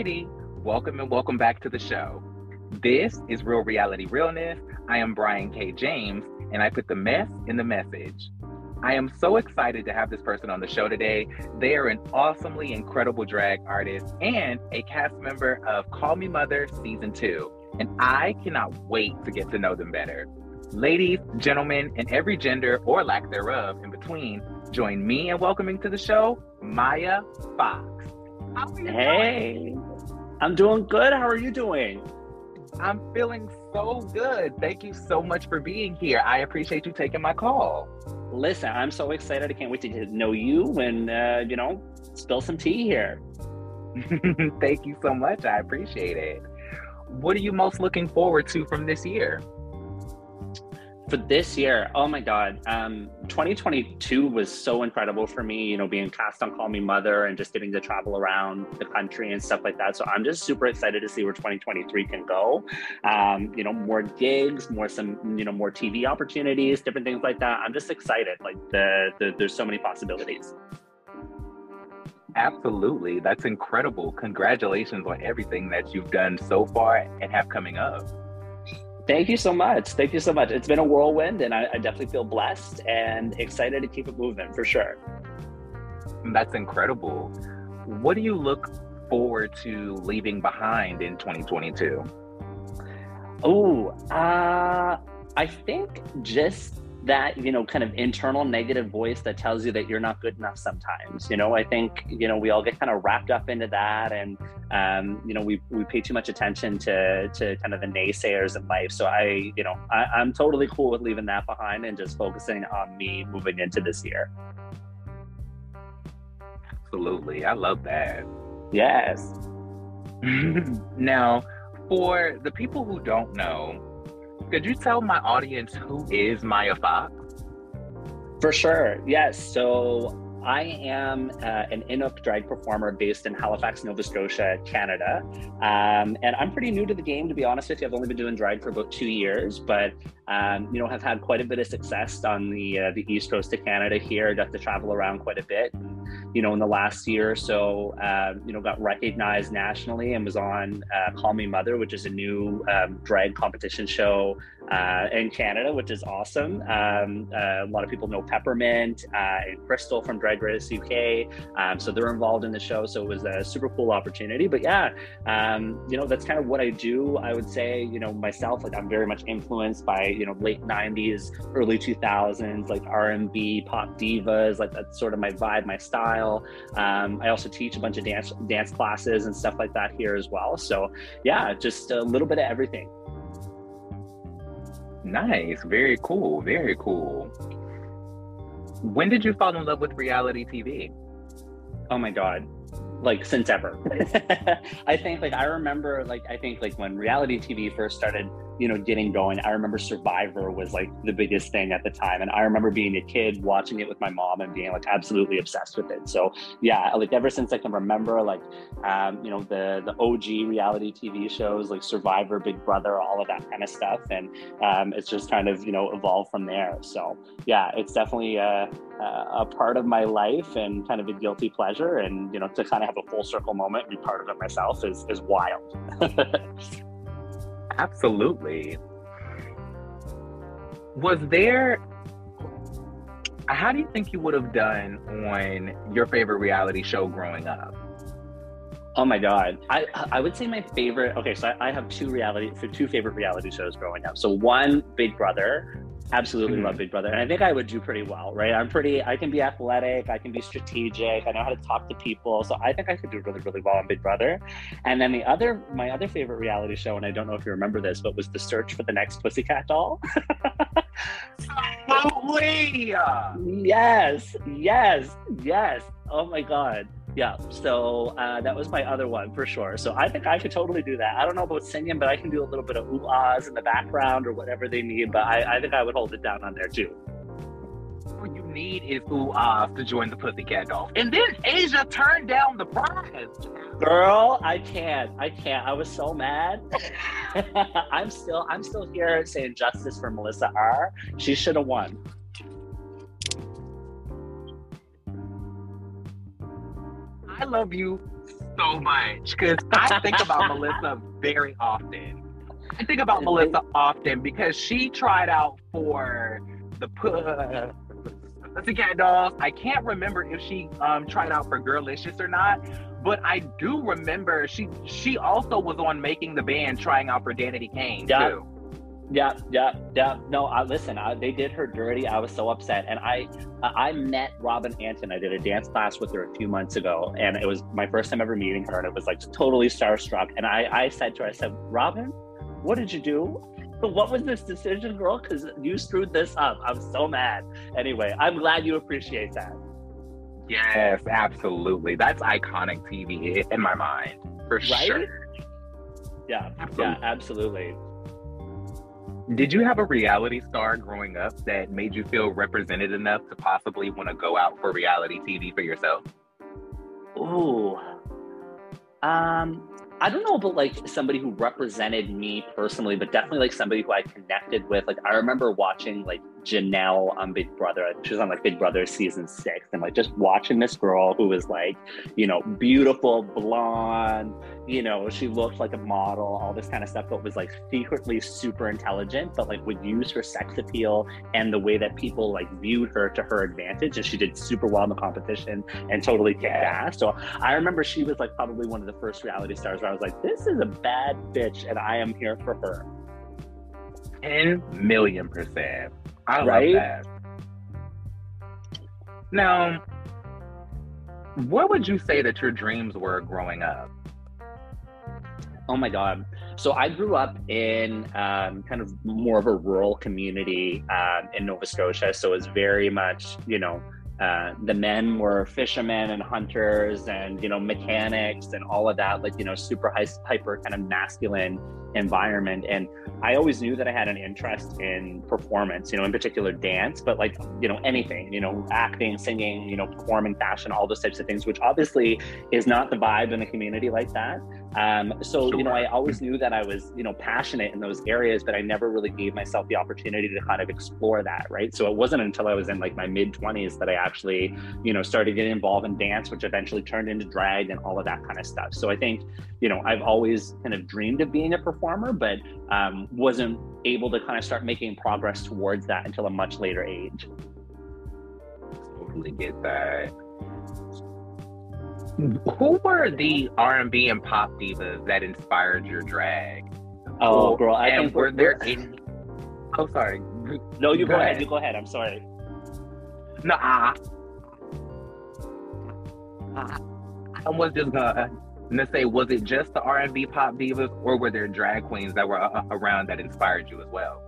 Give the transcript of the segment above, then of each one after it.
Alrighty, welcome and welcome back to the show. This is Real Reality Realness. I am Brian K. James, and I put the mess in the message. I am so excited to have this person on the show today. They are an awesomely incredible drag artist and a cast member of Call Me Mother Season 2, and I cannot wait to get to know them better. Ladies, gentlemen, and every gender or lack thereof in between, join me in welcoming to the show Mya Foxx. Hey, doing? I'm doing good. How are you doing? I'm feeling so good. Thank you so much for being here. I appreciate you taking my call. Listen, I'm so excited. I can't wait to get to know you and, uh, you know, spill some tea here. Thank you so much. I appreciate it. What are you most looking forward to from this year? For this year, oh my God, um, 2022 was so incredible for me, you know, being cast on Call Me Mother and just getting to travel around the country and stuff like that. So I'm just super excited to see where 2023 can go. Um, you know, more gigs, more some, you know, more TV opportunities, different things like that. I'm just excited. Like the, the there's so many possibilities. Absolutely. That's incredible. Congratulations on everything that you've done so far and have coming up. Thank you so much. Thank you so much. It's been a whirlwind, and I, I definitely feel blessed and excited to keep it moving for sure. That's incredible. What do you look forward to leaving behind in 2022? Oh, uh, I think just that you know kind of internal negative voice that tells you that you're not good enough sometimes you know? I think you know we all get kind of wrapped up into that and um, you know we, we pay too much attention to to kind of the naysayers in life. So i you know I, i'm totally cool with leaving that behind and just focusing on me moving into this year. Absolutely. I love that. Yes. Now for the people who don't know could you tell my audience who is Mya Foxx? For sure. Yes. So I am uh, an Inuk drag performer based in Halifax, Nova Scotia, Canada. Um, and I'm pretty new to the game, to be honest with you. I've only been doing drag for about two years, but um, you know, have had quite a bit of success on the uh, the east coast of Canada here. Got to travel around quite a bit. You know, in the last year or so, uh, you know, got recognized nationally and was on uh, Call Me Mother, which is a new um, drag competition show uh, in Canada, which is awesome. Um, uh, a lot of people know Peppermint uh, and Crystal from Drag Race UK, um, so they're involved in the show. So it was a super cool opportunity. But yeah, um, you know, that's kind of what I do. I would say, you know, myself, like I'm very much influenced by you know late '90s, early 2000s, like R&B, pop divas. Like that's sort of my vibe, my style. Um, I also teach a bunch of dance dance classes and stuff like that here as well. So yeah, just a little bit of everything. Nice. Very cool. Very cool. When did you fall in love with reality TV? Oh my God like since ever. I think like I remember like I think like when reality TV first started, you know, getting going, I remember Survivor was like the biggest thing at the time. And I remember being a kid watching it with my mom and being like absolutely obsessed with it. So yeah, like ever since I can remember like um, you know, the the OG reality TV shows like Survivor, Big Brother, all of that kind of stuff. And um, it's just kind of, you know, evolved from there. So yeah, it's definitely a, a part of my life and kind of a guilty pleasure. And, you know, to kind of have a full circle moment and be part of it myself is is wild. Absolutely. was there how do you think you would have done on your favorite reality show growing up? Oh my god, I I would say my favorite. Okay, so I, I have two reality, two favorite reality shows growing up. So one, Big Brother, absolutely mm-hmm. love Big Brother, and I think I would do pretty well, right? I'm pretty, I can be athletic, I can be strategic, I know how to talk to people, so I think I could do really, really well on Big Brother. And then the other, my other favorite reality show, and I don't know if you remember this, but was the search for the next Pussycat doll. Absolutely. yes, yes, yes. Oh my god yeah so uh, that was my other one for sure. So i think i could totally do that. I don't know about singing but i can do a little bit of ooh ahs in the background or whatever they need but i, I think i would hold it down on there too. All you need is ooh ahs to join the pussycat dolls and then asia turned down the prize. Girl i can't. I can't. I was so mad. I'm still i'm still here saying justice for melissa r. She should have won I love you so much because I think about Melissa very often. I think about Melissa often because she tried out for the Pussycat Dolls. I can't remember if she um, tried out for Girlicious or not, but I do remember she she also was on Making the Band trying out for Danity Kane yeah. too. Yeah, yeah, yeah. No, I listen. I, they did her dirty. I was so upset, and I, I met Robin Antin I did a dance class with her a few months ago, and it was my first time ever meeting her, and it was like totally starstruck. And I, I said to her, I said, Robin, what did you do? What was this decision, girl? Because you screwed this up. I'm so mad. Anyway, I'm glad you appreciate that. Yes, absolutely. That's iconic TV in my mind, for right? sure. Yeah, absolutely. yeah, absolutely. Did you have a reality star growing up that made you feel represented enough to possibly want to go out for reality TV for yourself? Ooh. Um, I don't know about like somebody who represented me personally, but definitely like somebody who I connected with. Like I remember watching like Janelle on Big Brother. She was on like Big Brother season six, and like just watching this girl who was like, you know, beautiful, blonde, you know, she looked like a model, all this kind of stuff, but was like secretly super intelligent, but like would use her sex appeal and the way that people like viewed her to her advantage. And she did super well in the competition and totally kicked ass. So I remember she was like probably one of the first reality stars where I was like, this is a bad bitch, and I am here for her. 10 million percent. I right? love that. Now, what would you say that your dreams were growing up? Oh my God. So I grew up in um, kind of more of a rural community um, in Nova Scotia. So it was very much, you know, uh, the men were fishermen and hunters and you know mechanics and all of that like you know super high, hyper kind of masculine environment and i always knew that i had an interest in performance you know in particular dance but like you know anything you know acting singing you know performing fashion all those types of things which obviously is not the vibe in a community like that um, so, sure. you know, I always knew that I was, you know, passionate in those areas, but I never really gave myself the opportunity to kind of explore that. Right. So it wasn't until I was in like my mid 20s that I actually, you know, started getting involved in dance, which eventually turned into drag and all of that kind of stuff. So I think, you know, I've always kind of dreamed of being a performer, but um, wasn't able to kind of start making progress towards that until a much later age. Totally get that who were the R&B and pop divas that inspired your drag? Oh, girl, I and were there any? Oh, sorry. No, you go, go ahead. ahead. You go ahead. I'm sorry. No, I, I was just gonna, gonna say, was it just the R&B pop divas, or were there drag queens that were uh, around that inspired you as well?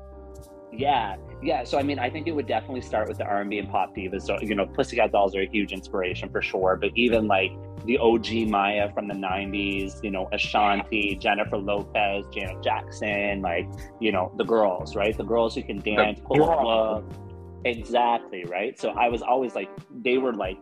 Yeah, yeah. So I mean, I think it would definitely start with the R&B and pop divas. So you know, Pussycat Dolls are a huge inspiration for sure. But even like the OG Mya from the '90s, you know, Ashanti, Jennifer Lopez, Janet Jackson, like you know, the girls, right? The girls who can dance, pull up. Exactly, right. So I was always like, they were like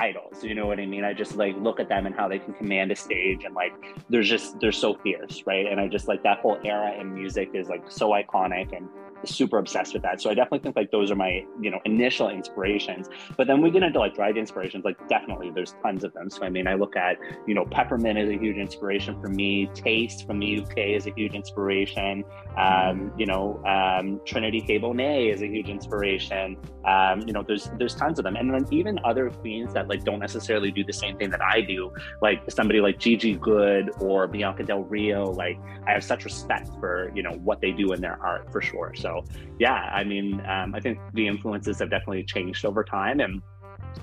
idols. You know what I mean? I just like look at them and how they can command a stage and like there's just they're so fierce, right? And I just like that whole era in music is like so iconic and super obsessed with that. So I definitely think like those are my, you know, initial inspirations. But then we get into like drag inspirations, like definitely there's tons of them. So I mean, I look at, you know, Peppermint is a huge inspiration for me. Tayce from the UK is a huge inspiration. Um, you know, um, Trinity K. Bonet is a huge inspiration. Um, you know, there's there's tons of them. And then even other queens that like don't necessarily do the same thing that I do, like somebody like Gigi Goode or Bianca Del Rio, like I have such respect for, you know, what they do in their art for sure. So so yeah, I mean, um, I think the influences have definitely changed over time and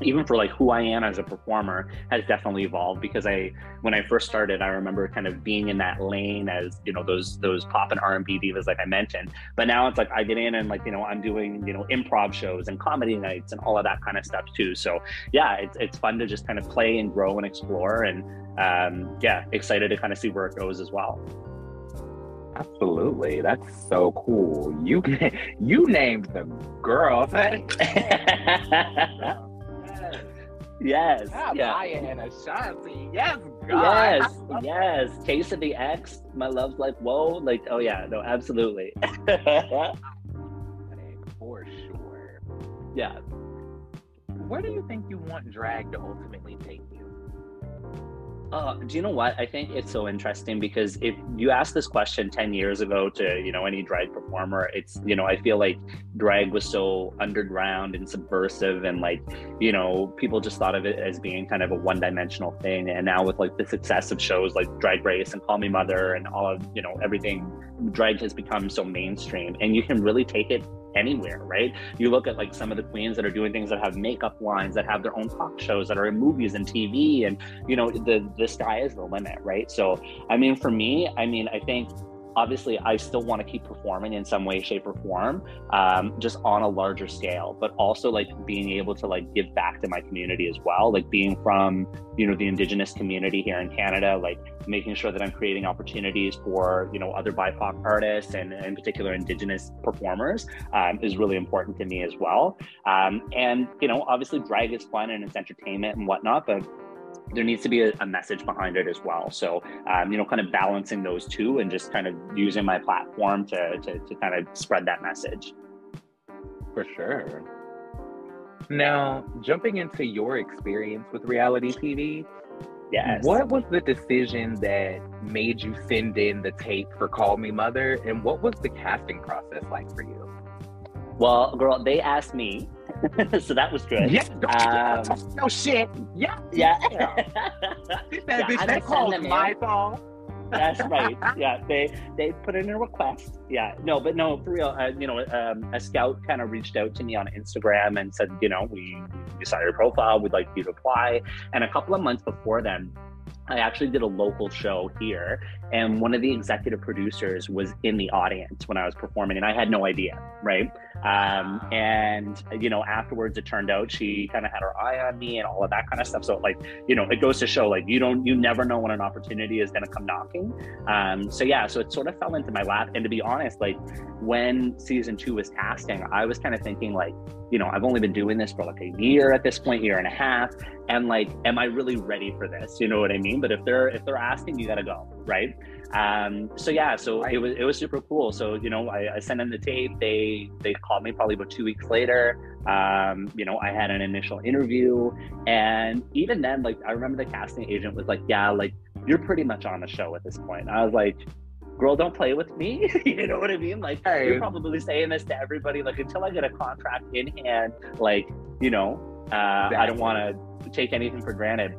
even for like who I am as a performer has definitely evolved because I when I first started I remember kind of being in that lane as you know those those pop and R&B divas like I mentioned. But now it's like I get in and like you know I'm doing you know improv shows and comedy nights and all of that kind of stuff too. So yeah it's, it's fun to just kind of play and grow and explore and um, yeah excited to kind of see where it goes as well Absolutely, that's so cool. You you named the girls. yes. And Ashanti. Yes. God. Yes. Yes. Taste of the X. My love's like whoa. Like oh yeah. No. Absolutely. For sure. Yeah. Where do you think you want drag to ultimately take? Uh, do you know what? I think it's so interesting because if you asked this question 10 years ago to, you know, any drag performer, it's, you know, I feel like drag was so underground and subversive and like, you know, people just thought of it as being kind of a one dimensional thing. And now with like the success of shows like Drag Race and Call Me Mother and all of, you know, everything, drag has become so mainstream and you can really take it anywhere, right? You look at like some of the queens that are doing things that have makeup lines, that have their own talk shows, that are in movies and TV, and you know, the the sky is the limit, right? So, I mean, for me, I mean, I think obviously i still want to keep performing in some way shape or form um, just on a larger scale but also like being able to like give back to my community as well like being from you know the indigenous community here in canada like making sure that i'm creating opportunities for you know other bipoc artists and in particular indigenous performers um, is really important to me as well. Um, and you know obviously drag is fun and it's entertainment and whatnot but there needs to be a, a, message behind it as well. So, um, you know, kind of balancing those two and just kind of using my platform to, to, to kind of spread that message. For sure. Now, jumping into your experience with reality TV, yes. What was the decision that made you send in the tape for Call Me Mother, and what was the casting process like for you? Well, girl, they asked me, so that was good. Yeah, um, no shit. Yeah, yeah. yeah. that that called my song. That's right. Yeah, they they put in a request. Yeah, no, but no, for real. Uh, you know, um, a scout kind of reached out to me on Instagram and said, you know, we, we saw your profile. We'd like you to apply. And a couple of months before then, I actually did a local show here, and one of the executive producers was in the audience when I was performing, and I had no idea, right? Um, and you know, afterwards, it turned out she kind of had her eye on me and all of that kind of stuff. So, like, you know, it goes to show, like, you don't, you never know when an opportunity is going to come knocking. Um, so yeah, so it sort of fell into my lap. And to be honest, like, when season two was casting, I was kind of thinking, like, you know, I've only been doing this for like a year at this point, year and a half, and like, am I really ready for this? You know what I mean? But if they're if they're asking, you got to go, right? Um, so yeah, so it was it was super cool. So you know, I, I sent in the tape. They they called me probably about two weeks later. Um, you know, I had an initial interview, and even then, like I remember the casting agent was like, "Yeah, like you're pretty much on the show at this point." I was like, girl, don't play with me. you know what I mean? Like you're probably saying this to everybody. Like until I get a contract in hand, like you know, uh, exactly. I don't want to take anything for granted.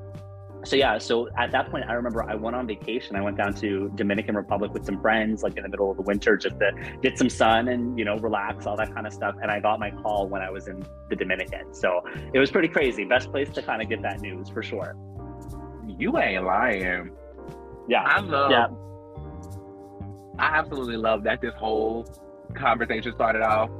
So yeah, so at that point, I remember I went on vacation. I went down to Dominican Republic with some friends, like in the middle of the winter, just to get some sun and you know relax, all that kind of stuff. And I got my call when I was in the Dominican, so it was pretty crazy. Best place to kind of get that news for sure. You ain't lying. Yeah, I love. Yeah I absolutely love that this whole conversation started off.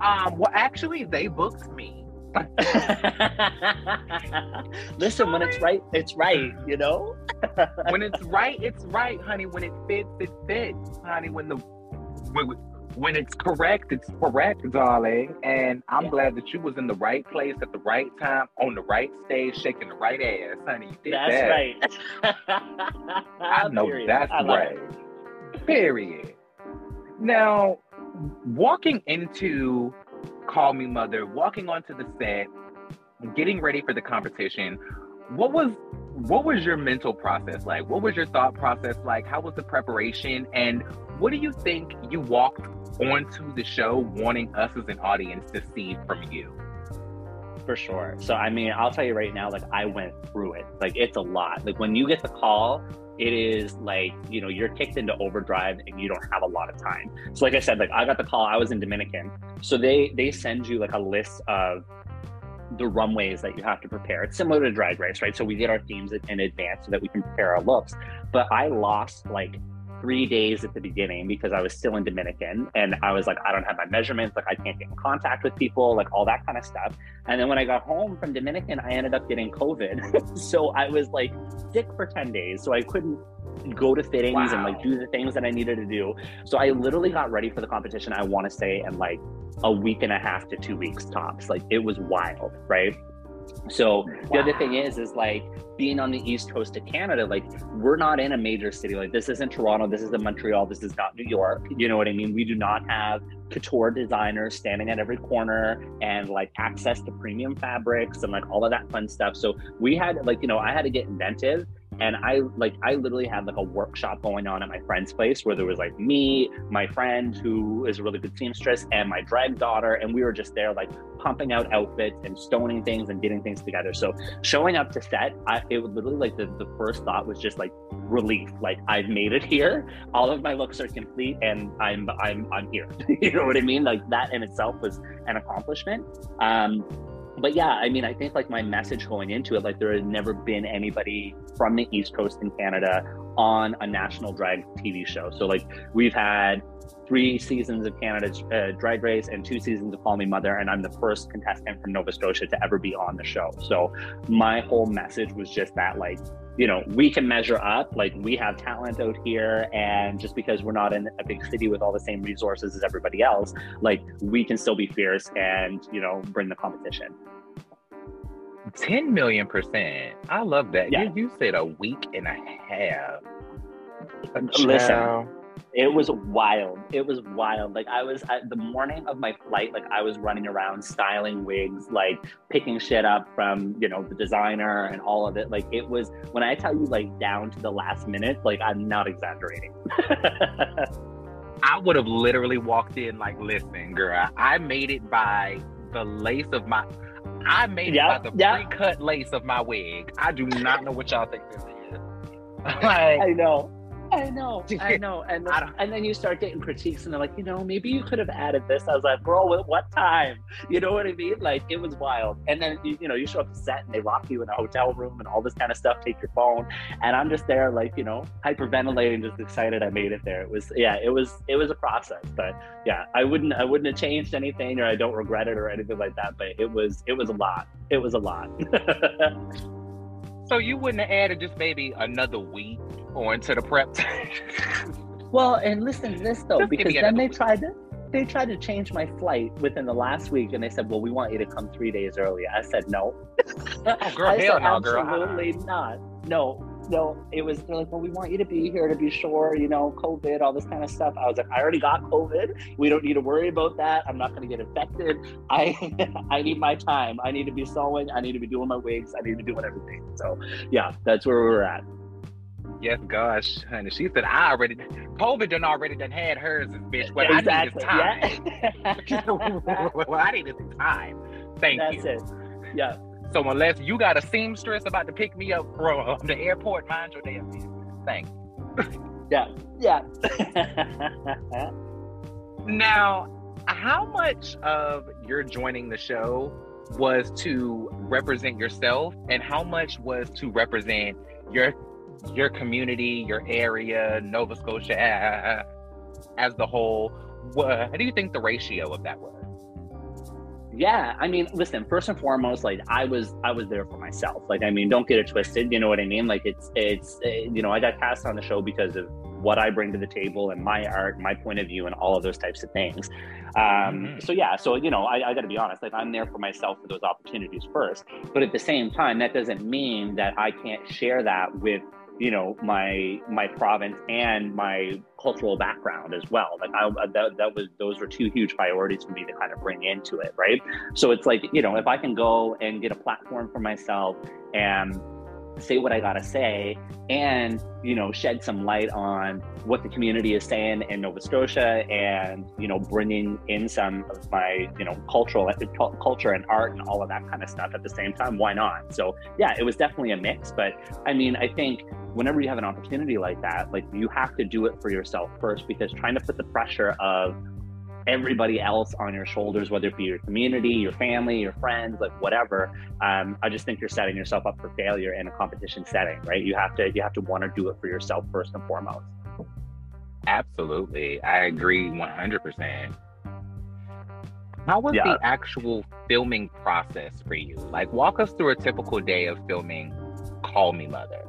Um, well, actually, they booked me. Listen, when it's right, it's right, you know? when it's right, it's right, honey. When it fits, it fits, honey. When the when, when it's correct, it's correct, darling. And I'm yeah. glad that you was in the right place at the right time, on the right stage, shaking the right ass, honey. that's that. right. I know Period. that's I right. Period. Now, walking into Call Me Mother, walking onto the set, getting ready for the competition, what was what was your mental process like? What was your thought process like? How was the preparation? And what do you think you walked onto the show wanting us as an audience to see from you? For sure. So, I mean, I'll tell you right now, like, I went through it. Like, it's a lot. Like, when you get the call, it is like, you know, you're kicked into overdrive and you don't have a lot of time. So, like I said, like, I got the call, I was in Dominican. So, they, they send you like a list of the runways that you have to prepare. It's similar to drag race, right? So we get our themes in advance so that we can prepare our looks. But I lost like three days at the beginning because I was still in Dominican and I was like, I don't have my measurements, like I can't get in contact with people, like all that kind of stuff. And then when I got home from Dominican, I ended up getting COVID. so I was like sick for 10 days. So I couldn't go to fittings wow. and like do the things that I needed to do. So I literally got ready for the competition, I want to say, in like a week and a half to two weeks tops. Like it was wild, right? So wow. the other thing is, is like being on the east coast of Canada, like we're not in a major city. Like this isn't Toronto, this isn't Montreal, this is not New York. You know what I mean? We do not have couture designers standing at every corner and like access to premium fabrics and like all of that fun stuff. So we had like, you know, I had to get inventive and i like i literally had like a workshop going on at my friend's place where there was like me my friend who is a really good seamstress and my drag daughter and we were just there like pumping out outfits and stoning things and getting things together. So showing up to set I, it was literally like the, the first thought was just like relief. Like i've made it here. All of my looks are complete and i'm i'm i'm here. You know what i mean? Like that in itself was an accomplishment. Um but yeah, I mean, I think like my message going into it, like there had never been anybody from the East Coast in Canada on a national drag TV show. So like we've had three seasons of Canada's uh, Drag Race and two seasons of Call Me Mother, and I'm the first contestant from Nova Scotia to ever be on the show. So my whole message was just that, like, you know, we can measure up. Like, we have talent out here, and just because we're not in a big city with all the same resources as everybody else, like, we can still be fierce and you know bring the competition. 10 million percent. I love that. Yeah. You, you said a week and a half. Listen, it was wild. It was wild. Like I was at the morning of my flight, like I was running around styling wigs, like picking shit up from, you know, the designer and all of it. Like it was when I tell you like down to the last minute, like I'm not exaggerating. I would have literally walked in like, listen, girl, I made it by the lace of my I made yep, it by the yep. pre-cut lace of my wig. I do not know what y'all think this is. like, I know. I know, I know, and then, and then you start getting critiques, and they're like, you know, maybe you could have added this. I was like, at what time? You know what I mean? Like it was wild. And then you, you know, you show up to set, and they lock you in a hotel room, and all this kind of stuff. Take your phone, and I'm just there, like you know, hyperventilating, just excited I made it there. It was, yeah, it was, it was a process, but yeah, I wouldn't, I wouldn't have changed anything, or I don't regret it, or anything like that. But it was, it was a lot. It was a lot. so you wouldn't have added just maybe another week going to the prep. well, and listen to this though, because then they tried to they tried to change my flight within the last week, and they said, "Well, we want you to come three days early." I said, "No." Oh, girl, I said, no, girl. Absolutely not. No, no. It was they're like, "Well, we want you to be here to be sure." You know, COVID, all this kind of stuff. I was like, "I already got COVID. We don't need to worry about that. I'm not going to get infected. I I need my time. I need to be sewing. I need to be doing my wigs. I need to be doing everything." So, yeah, that's where we are at. Yes, gosh, honey. She said, I already, COVID done already done had hers, bitch. What exactly. I need is time. Yeah. what I need is time. Thank That's you. That's it. Yeah. So unless you got a seamstress about to pick me up from uh, the airport, mind your damn business. Thank you. yeah. Yeah. now, how much of your joining the show was to represent yourself and how much was to represent your your community, your area, Nova Scotia as the whole. What, how do you think the ratio of that was? Yeah, I mean, listen. First and foremost, like I was, I was there for myself. Like, I mean, don't get it twisted. You know what I mean? Like, it's, it's, eh, you know, I got cast on the show because of what I bring to the table and my art, my point of view, and all of those types of things. Um, mm-hmm. So yeah, so you know, I, I got to be honest. Like, I'm there for myself for those opportunities first. But at the same time, that doesn't mean that I can't share that with you know my my province and my cultural background as well. Like I, uh, that, that was those were two huge priorities for me to kind of bring into it right? So it's like you know if i can go and get a platform for myself and say what I gotta say, and you know, shed some light on what the community is saying in Nova Scotia, and you know, bringing in some of my you know cultural culture and art and all of that kind of stuff at the same time. Why not? So yeah, it was definitely a mix, but I mean, I think whenever you have an opportunity like that, like you have to do it for yourself first, because trying to put the pressure of everybody else on your shoulders, whether it be your community, your family, your friends, like whatever. Um, I just think you're setting yourself up for failure in a competition setting, right? You have to you have to want to do it for yourself first and foremost. Absolutely, I agree 100. percent How was yeah. the actual filming process for you? Like, walk us through a typical day of filming Call Me Mother.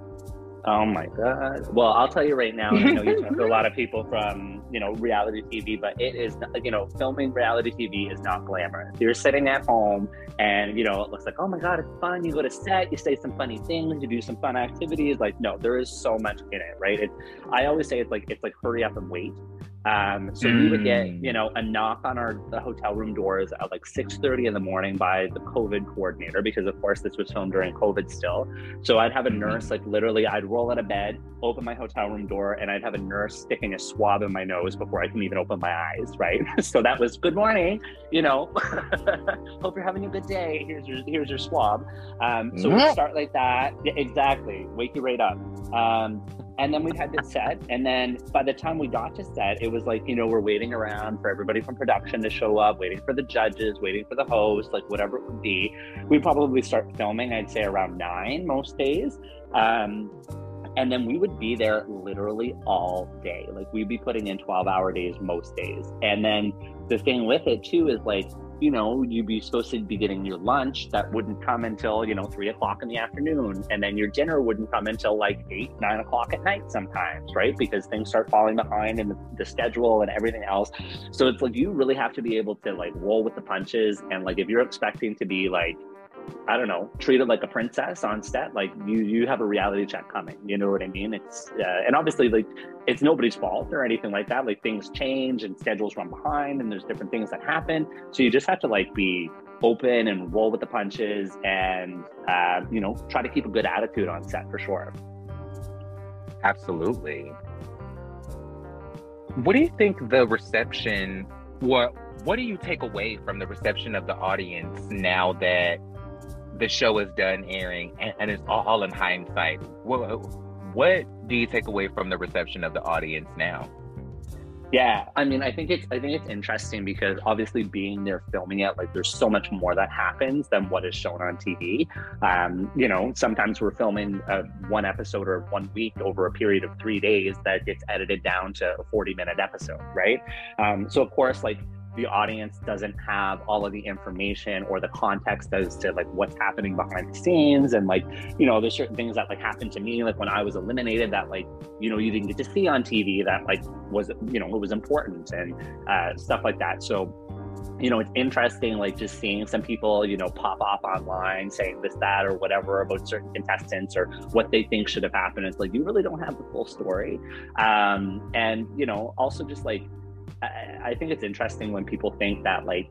Oh my god. Well, I'll tell you right now. I know you talk to a lot of people from you know reality TV, but it is you know filming reality TV is not glamorous. You're sitting at home and you know it looks like oh my god it's fun. You go to set, you say some funny things, you do some fun activities. Like no, there is so much in it, right? It, I always say it's like it's like hurry up and wait. Um, so mm. we would get, you know, a knock on our the hotel room doors at like 6:30 in the morning by the COVID coordinator because of course this was filmed during COVID still. So I'd have a mm-hmm. nurse like literally I'd roll out of bed, open my hotel room door, and I'd have a nurse sticking a swab in my nose before I can even open my eyes, right? so that was good morning, you know. Hope you're having a good day. Here's your here's your swab. Um, so we start like that. Yeah, exactly. Wake you right up. Um, and then we had to set. And then by the time we got to set, it was like, you know, we're waiting around for everybody from production to show up, waiting for the judges, waiting for the host, like whatever it would be. We probably start filming, I'd say around nine most days. Um, and then we would be there literally all day. Like we'd be putting in 12 hour days most days. And then the thing with it too is like, you know, you'd be supposed to be getting your lunch that wouldn't come until, you know, three o'clock in the afternoon. And then your dinner wouldn't come until like eight, nine o'clock at night sometimes, right? Because things start falling behind in the, the schedule and everything else. So it's like you really have to be able to like roll with the punches. And like if you're expecting to be like, I don't know, treated like a princess on set. Like you, you have a reality check coming. You know what I mean? It's uh, and obviously like it's nobody's fault or anything like that. Like things change and schedules run behind, and there's different things that happen. So you just have to like be open and roll with the punches, and uh, you know, try to keep a good attitude on set for sure. Absolutely. What do you think the reception? What What do you take away from the reception of the audience now that the show is done airing and, it's all in hindsight. What, what do you take away from the reception of the audience now? Yeah, I mean, I think it's I think it's interesting because obviously being there filming it, like there's so much more that happens than what is shown on TV. Um, you know, sometimes we're filming uh, one episode or one week over a period of three days that gets edited down to a 40 minute episode, right? Um, so of course, like the audience doesn't have all of the information or the context as to like what's happening behind the scenes and like you know there's certain things that like happened to me like when i was eliminated that like you know you didn't get to see on tv that like was you know it was important and uh, stuff like that so you know, it's interesting, like just seeing some people, you know, pop off online saying this, that, or whatever about certain contestants or what they think should have happened. It's like you really don't have the full story. Um, and, you know, also just like I, think it's interesting when people think that like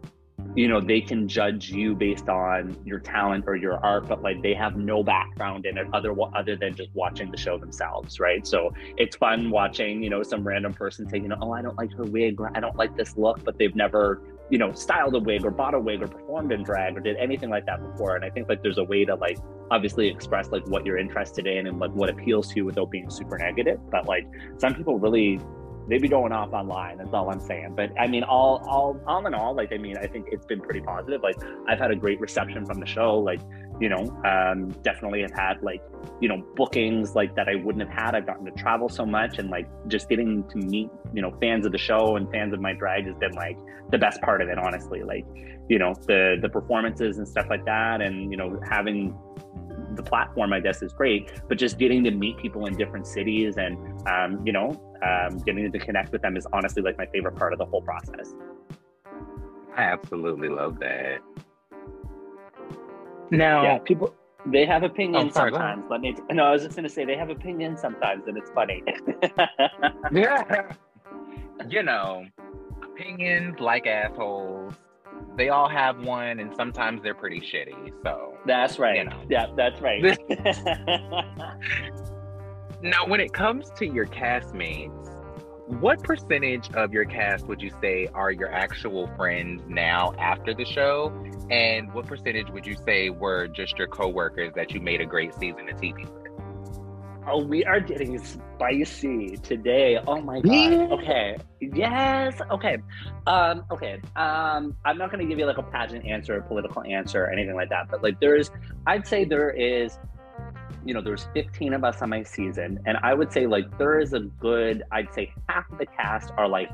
you know they can judge you based on your talent or your art but like they have no background in it other other than just watching the show themselves right? So it's fun watching you know some random person say you know oh i don't like her wig or i don't like this look but they've never you know styled a wig or bought a wig or performed in drag or did anything like that before. And i think like there's a way to like obviously express like what you're interested in and like what appeals to you without being super negative. But like some people really they be going off online. That's all I'm saying. But I mean, all all all in all, like I mean, I think it's been pretty positive. Like I've had a great reception from the show. Like you know, um, definitely have had like you know bookings like that I wouldn't have had. I've gotten to travel so much, and like just getting to meet you know fans of the show and fans of my drag has been like the best part of it. Honestly, like you know the the performances and stuff like that, and you know having the platform, I guess, is great. But just getting to meet people in different cities and, um, you know, um, getting to connect with them is honestly like my favorite part of the whole process. I absolutely love that. Now, yeah, people They have opinions Oh, sorry, sometimes. Let me. No, I was just gonna say they have opinions sometimes, and it's funny. Yeah. you know, opinions like assholes. They all have one, and sometimes they're pretty shitty. So that's right. You know. Yeah, that's right. now, when it comes to your castmates, what percentage of your cast would you say are your actual friends now after the show? And what percentage would you say were just your coworkers that you made a great season of TV with? Oh, we are getting spicy today. Oh my god. Okay. Yes. Okay. Um. Okay. Um. I'm not gonna give you like a pageant answer, a political answer, or anything like that. But like, there's, I'd say there is you know, there's 15 of us on my season, and I would say like there is a good, I'd say half of the cast are like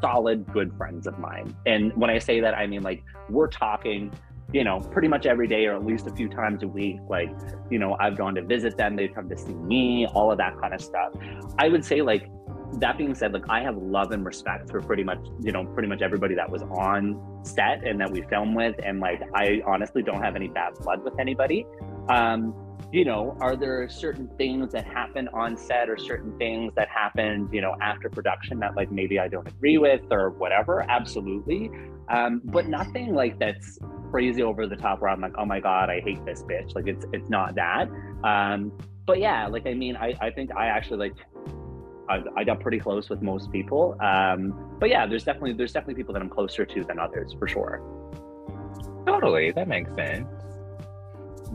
solid good friends of mine. And when I say that, I mean like we're talking, you know, pretty much every day or at least a few times a week. Like, you know, I've gone to visit them, they've come to see me, all of that kind of stuff. I would say like that being said, like I have love and respect for pretty much, you know, pretty much everybody that was on set and that we film with. And like I honestly don't have any bad blood with anybody. Um, you know, are there certain things that happen on set or certain things that happen, you know, after production that like maybe I don't agree with or whatever? Absolutely. Um, but nothing like that's crazy over the top where I'm like, oh my God, I hate this bitch. Like it's it's not that. Um, but yeah, like I mean, I, I think I actually like I, I got pretty close with most people. Um, but yeah, there's definitely there's definitely people that I'm closer to than others for sure. Totally, that makes sense.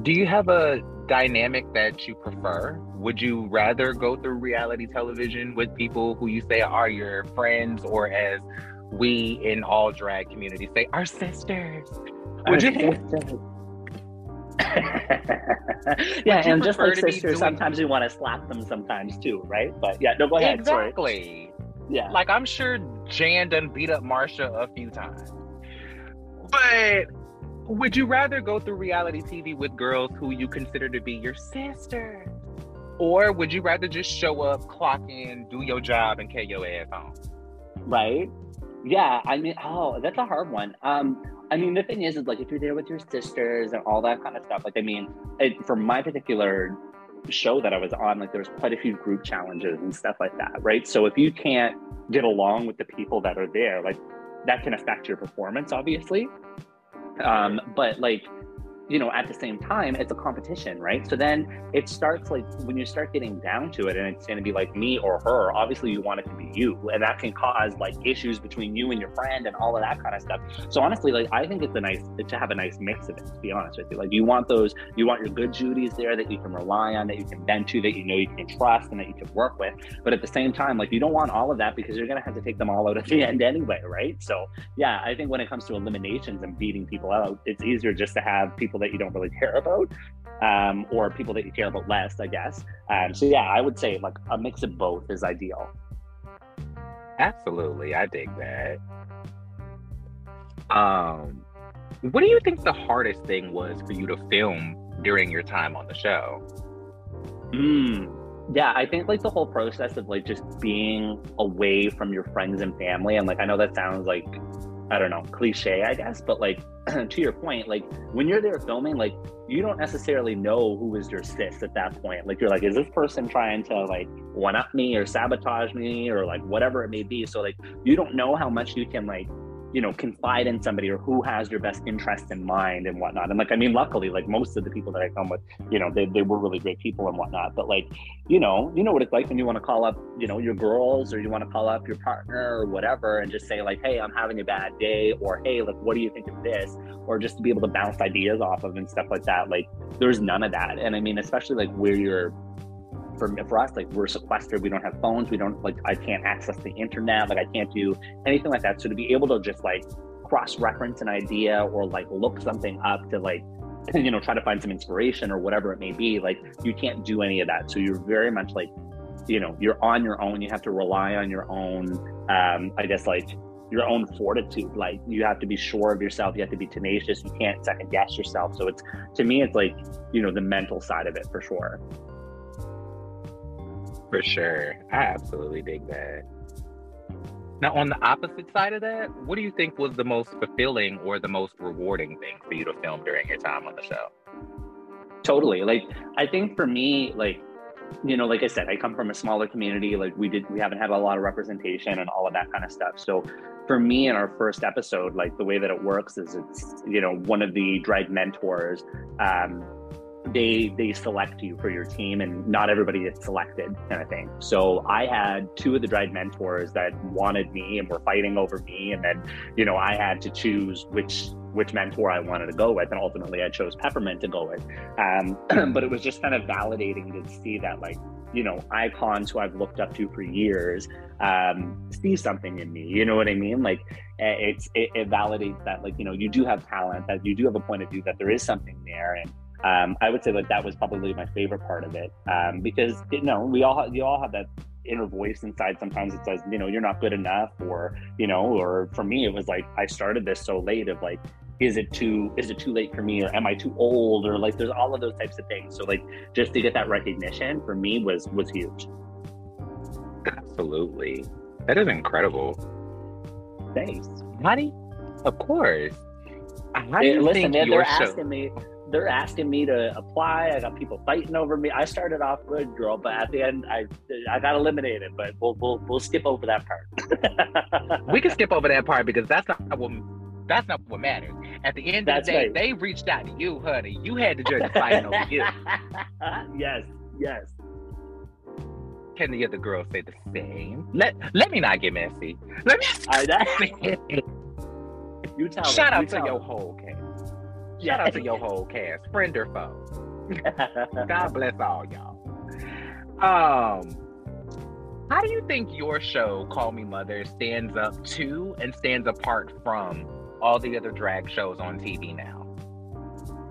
Do you have a dynamic that you prefer? Would you rather go through reality television with people who you say are your friends, or as we in all drag communities say, our sisters? Would you? yeah, and just like sisters, doing- sometimes we want to slap them sometimes too, right? But yeah, no, go ahead. Sorry. Exactly. Yeah. Like I'm sure Jan done beat up Marsha a few times. But would you rather go through reality TV with girls who you consider to be your sisters? Or would you rather just show up, clock in, do your job, and carry your ass home? right? Yeah, I mean, oh, that's a hard one. Um, I mean, the thing is, is like if you're there with your sisters and all that kind of stuff. Like, I mean, it, for my particular show that I was on, like there was quite a few group challenges and stuff like that, right? So if you can't get along with the people that are there, like that can affect your performance, obviously. Um, but like you know, at the same time, it's a competition, right? So then it starts like when you start getting down to it and it's going to be like me or her, obviously you want it to be you. And that can cause like issues between you and your friend and all of that kind of stuff. So honestly, like I think it's a nice to have a nice mix of it, to be honest with you. Like you want those, you want your good Judies there that you can rely on, that you can bend to, that you know you can trust and that you can work with. But at the same time, like you don't want all of that because you're going to have to take them all out at the end anyway, right? So yeah, I think when it comes to eliminations and beating people out, it's easier just to have people that you don't really care about, um, or people that you care about less, I guess. Um, so yeah, I would say like a mix of both is ideal. Absolutely, I dig that. Um, what do you think the hardest thing was for you to film during your time on the show? Mm. Yeah, I think like the whole process of like just being away from your friends and family, and like I know that sounds like I don't know cliche, I guess, but like to your point, like when you're there filming, like you don't necessarily know who is your sis at that point. Like you're like, is this person trying to like one up me or sabotage me or like whatever it may be? So like you don't know how much you can like you know confide in somebody or who has your best interest in mind and whatnot. And like i mean luckily like most of the people that i come with you know they, they were really great people and whatnot. But like you know you know what it's like when you want to call up you know your girls or you want to call up your partner or whatever and just say like hey i'm having a bad day or hey like what do you think of this? or just to be able to bounce ideas off of and stuff like that. Like there's none of that. And i mean especially like where you're for, for us, like we're sequestered, we don't have phones, we don't like I can't access the internet, like I can't do anything like that. So to be able to just like cross-reference an idea or like look something up to like you know try to find some inspiration or whatever it may be, like you can't do any of that. So you're very much like you know you're on your own. You have to rely on your own, um, I guess like your own fortitude. Like you have to be sure of yourself. You have to be tenacious. You can't second guess yourself. So it's to me, it's like you know the mental side of it for sure. For sure. I absolutely dig that. Now, on the opposite side of that, what do you think was the most fulfilling or the most rewarding thing for you to film during your time on the show? Totally. Like I think for me, like you know, like I said, I come from a smaller community. Like we did, we haven't had a lot of representation and all of that kind of stuff. So for me in our first episode, like the way that it works is it's, you know, one of the drag mentors, um, they they select you for your team and not everybody is selected kind of thing so i had two of the drag mentors that wanted me and were fighting over me and then you know i had to choose which which mentor I wanted to go with, and ultimately I chose Peppermint to go with. Um, but it was just kind of validating to see that, like, you know, icons who I've looked up to for years um, see something in me. You know what I mean? Like, it's it, it validates that, like, you know, you do have talent, that you do have a point of view, that there is something there, and um, I would say that that was probably my favorite part of it um, because you know we all you all have that inner voice inside. Sometimes it says you know you're not good enough or you know or for me it was like i started this so late of like is it too is it too late for me? or am i too old? or like there's all of those types of things. So like just to get that recognition for me was was huge. Absolutely. That is incredible. Thanks. Honey of course. How do you listen, think they're show... asking me they're asking me to apply. I got people fighting over me. I started off good, girl, but at the end, I I got eliminated. But we'll we'll, we'll skip over that part. we can skip over that part because that's not what that's not what matters. At the end that's of the day, right. they reached out to you, honey. You had to join the fighting over you. yes, yes. Can the other girls say the same? Let let me not get messy. Let me. I, you tell. Shout them. out to your whole case. Shout out to your whole cast, friend or foe. God bless all y'all. Um, how do you think your show, Call Me Mother, stands up to and stands apart from all the other drag shows on TV now?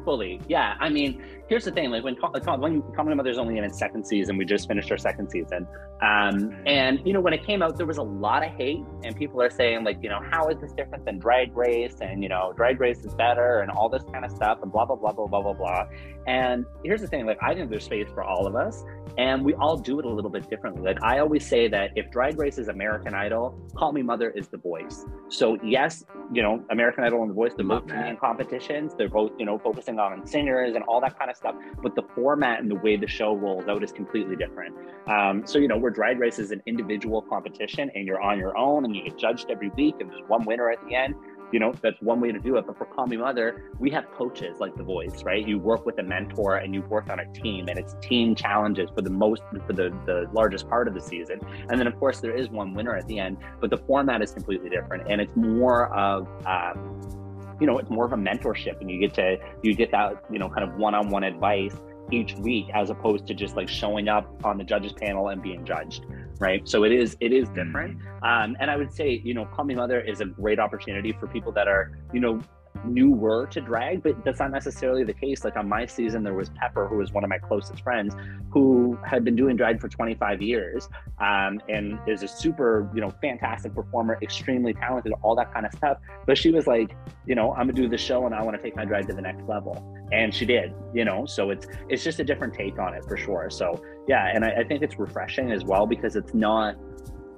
Fully, yeah. I mean, here's the thing: like when when Call Me Mother's only in its second season, we just finished our second season, um, and you know when it came out, there was a lot of hate, and people are saying like, you know, how is this different than Drag Race, and you know, Drag Race is better, and all this kind of stuff, and blah blah blah blah blah blah blah. And here's the thing: like, I think there's space for all of us, and we all do it a little bit differently. Like I always say that if Drag Race is American Idol, Call Me Mother is The Voice. So yes, you know, American Idol and The Voice, they're both competitions. They're both you know focusing on singers and all that kind of stuff. But the format and the way the show rolls out is completely different. Um, so, you know, where Drag Race is an individual competition and you're on your own and you get judged every week and there's one winner at the end, you know, that's one way to do it. But for Call Me Mother, we have coaches like The Voice, right? You work with a mentor and you work on a team and it's team challenges for the most, for the, the largest part of the season. And then, of course, there is one winner at the end, but the format is completely different. And it's more of, um, you know it's more of a mentorship and you get to you get that you know kind of one-on-one advice each week as opposed to just like showing up on the judges panel and being judged right so it is it is different mm-hmm. um, and i would say you know call me mother is a great opportunity for people that are you know newer to drag, but that's not necessarily the case. Like on my season, there was Pepper, who was one of my closest friends, who had been doing drag for 25 years um, and is a super, you know, fantastic performer, extremely talented, all that kind of stuff. But she was like, you know, I'm gonna do the show and I want to take my drag to the next level, and she did. You know, so it's it's just a different take on it for sure. So yeah, and I, I think it's refreshing as well because it's not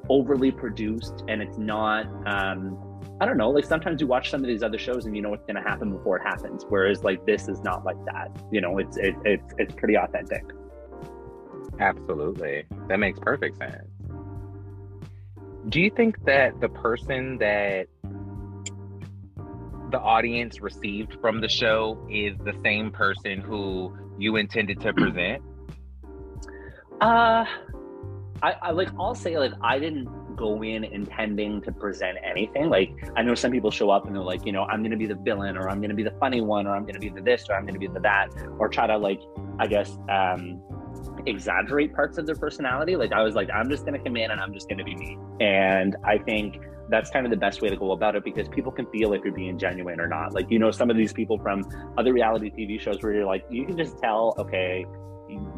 overly produced and it's not um, I don't know, like sometimes you watch some of these other shows and you know what's going to happen before it happens. Whereas like this is not like that. You know, it's it, it's it's pretty authentic. Absolutely, that makes perfect sense. Do you think that the person that the audience received from the show is the same person who you intended to present? Uh, I, I like I'll say like I didn't go in intending to present anything. Like I know some people show up and they're like, you know, I'm gonna be the villain or I'm gonna be the funny one or I'm gonna be the this or I'm gonna be the that or try to like I guess um exaggerate parts of their personality. Like I was like, I'm just gonna come in and I'm just gonna be me. And I think that's kind of the best way to go about it because people can feel if you're being genuine or not. Like, you know, some of these people from other reality TV shows where you're like, you can just tell, okay,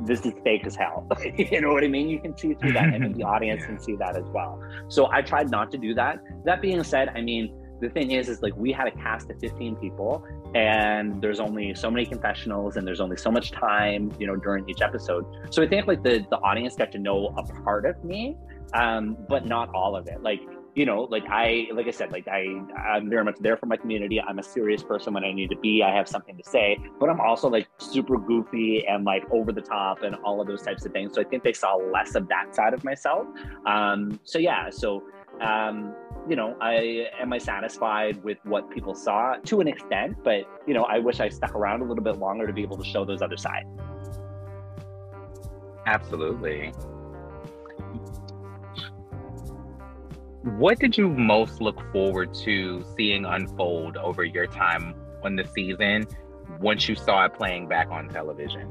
this is fake as hell. you know what I mean? You can see through that, and the audience yeah. can see that as well. So I tried not to do that. That being said, I mean, the thing is, is like we had a cast of 15 people, and there's only so many confessionals, and there's only so much time, you know, during each episode. So I think like the the audience got to know a part of me, um, but not all of it. Like you know, like I, like I said, like I, I'm very much there for my community. I'm a serious person when I need to be. I have something to say, but I'm also like super goofy and like over the top and all of those types of things. So I think they saw less of that side of myself. Um, so yeah, so um, you know, I am I satisfied with what people saw to an extent, but you know, I wish I stuck around a little bit longer to be able to show those other sides. Absolutely. What did you most look forward to seeing unfold over your time on the season once you saw it playing back on television?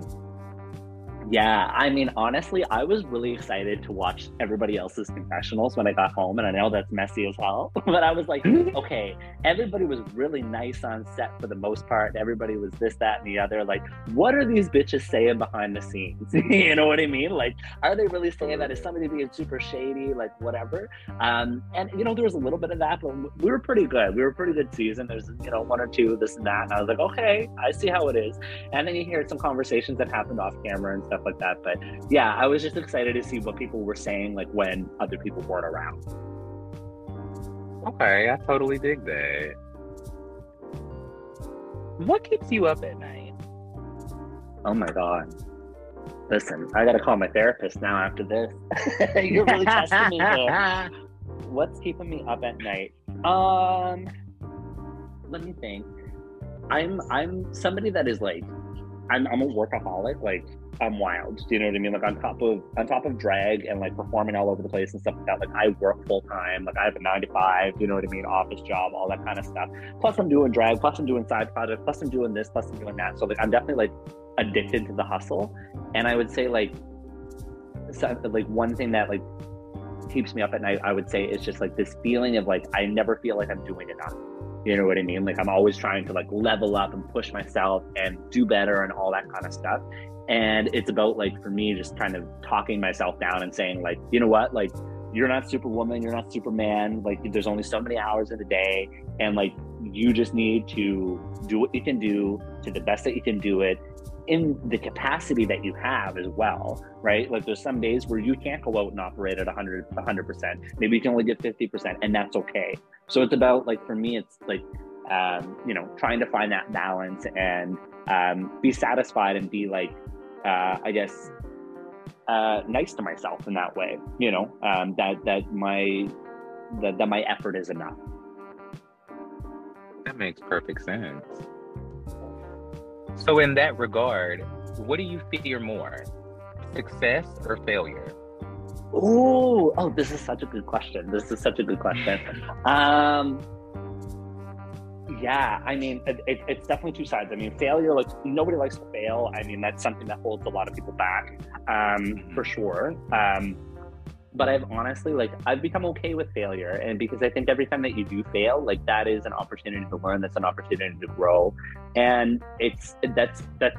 Yeah, I mean, honestly, I was really excited to watch everybody else's confessionals when I got home, and I know that's messy as hell. but I was like, okay, everybody was really nice on set for the most part. Everybody was this, that, and the other. Like, what are these bitches saying behind the scenes? you know what I mean? Like, are they really saying that? Is somebody being super shady? Like, whatever. Um, and you know, there was a little bit of that, but we were pretty good. We were pretty good season. There's you know one or two this and that, and I was like, okay, I see how it is. And then you hear some conversations that happened off camera and stuff stuff like that. But yeah, I was just excited to see what people were saying, like when other people weren't around. Okay, I totally dig that. What keeps you up at night? Oh my god. Listen, I gotta call my therapist now after this. You're really testing me here. What's keeping me up at night? Um let me think. I'm I'm somebody that is like I'm I'm a workaholic. Like I'm wild. Do you know what I mean? Like on top of on top of drag and like performing all over the place and stuff like that. Like I work full time. Like I have a nine to five. You know what I mean? Office job, all that kind of stuff. Plus I'm doing drag. Plus I'm doing side projects. Plus I'm doing this. Plus I'm doing that. So like I'm definitely like addicted to the hustle. And I would say like like one thing that like keeps me up at night. I would say is just like this feeling of like I never feel like I'm doing enough. You know what I mean? Like I'm always trying to like level up and push myself and do better and all that kind of stuff. And it's about like for me just kind of talking myself down and saying like you know what? Like you're not superwoman you're not superman. Like there's only so many hours in the day. And like you just need to do what you can do to the best that you can do it in the capacity that you have as well right like there's some days where you can't go out and operate at 100 100% maybe you can only get 50% and that's okay so it's about like for me it's like um, you know trying to find that balance and um, be satisfied and be like uh, I guess, uh, nice to myself in that way. You know, um, that that my that, that my effort is enough. That makes perfect sense. So, in that regard, what do you fear more, success or failure? Oh, oh, this is such a good question. This is such a good question. um, yeah, I mean, it, it, it's definitely two sides. I mean, failure, like nobody likes to fail. I mean, that's something that holds a lot of people back, um, for sure. Um, but I've honestly, like, I've become okay with failure, and because I think every time that you do fail, like, that is an opportunity to learn. That's an opportunity to grow, and it's that's that's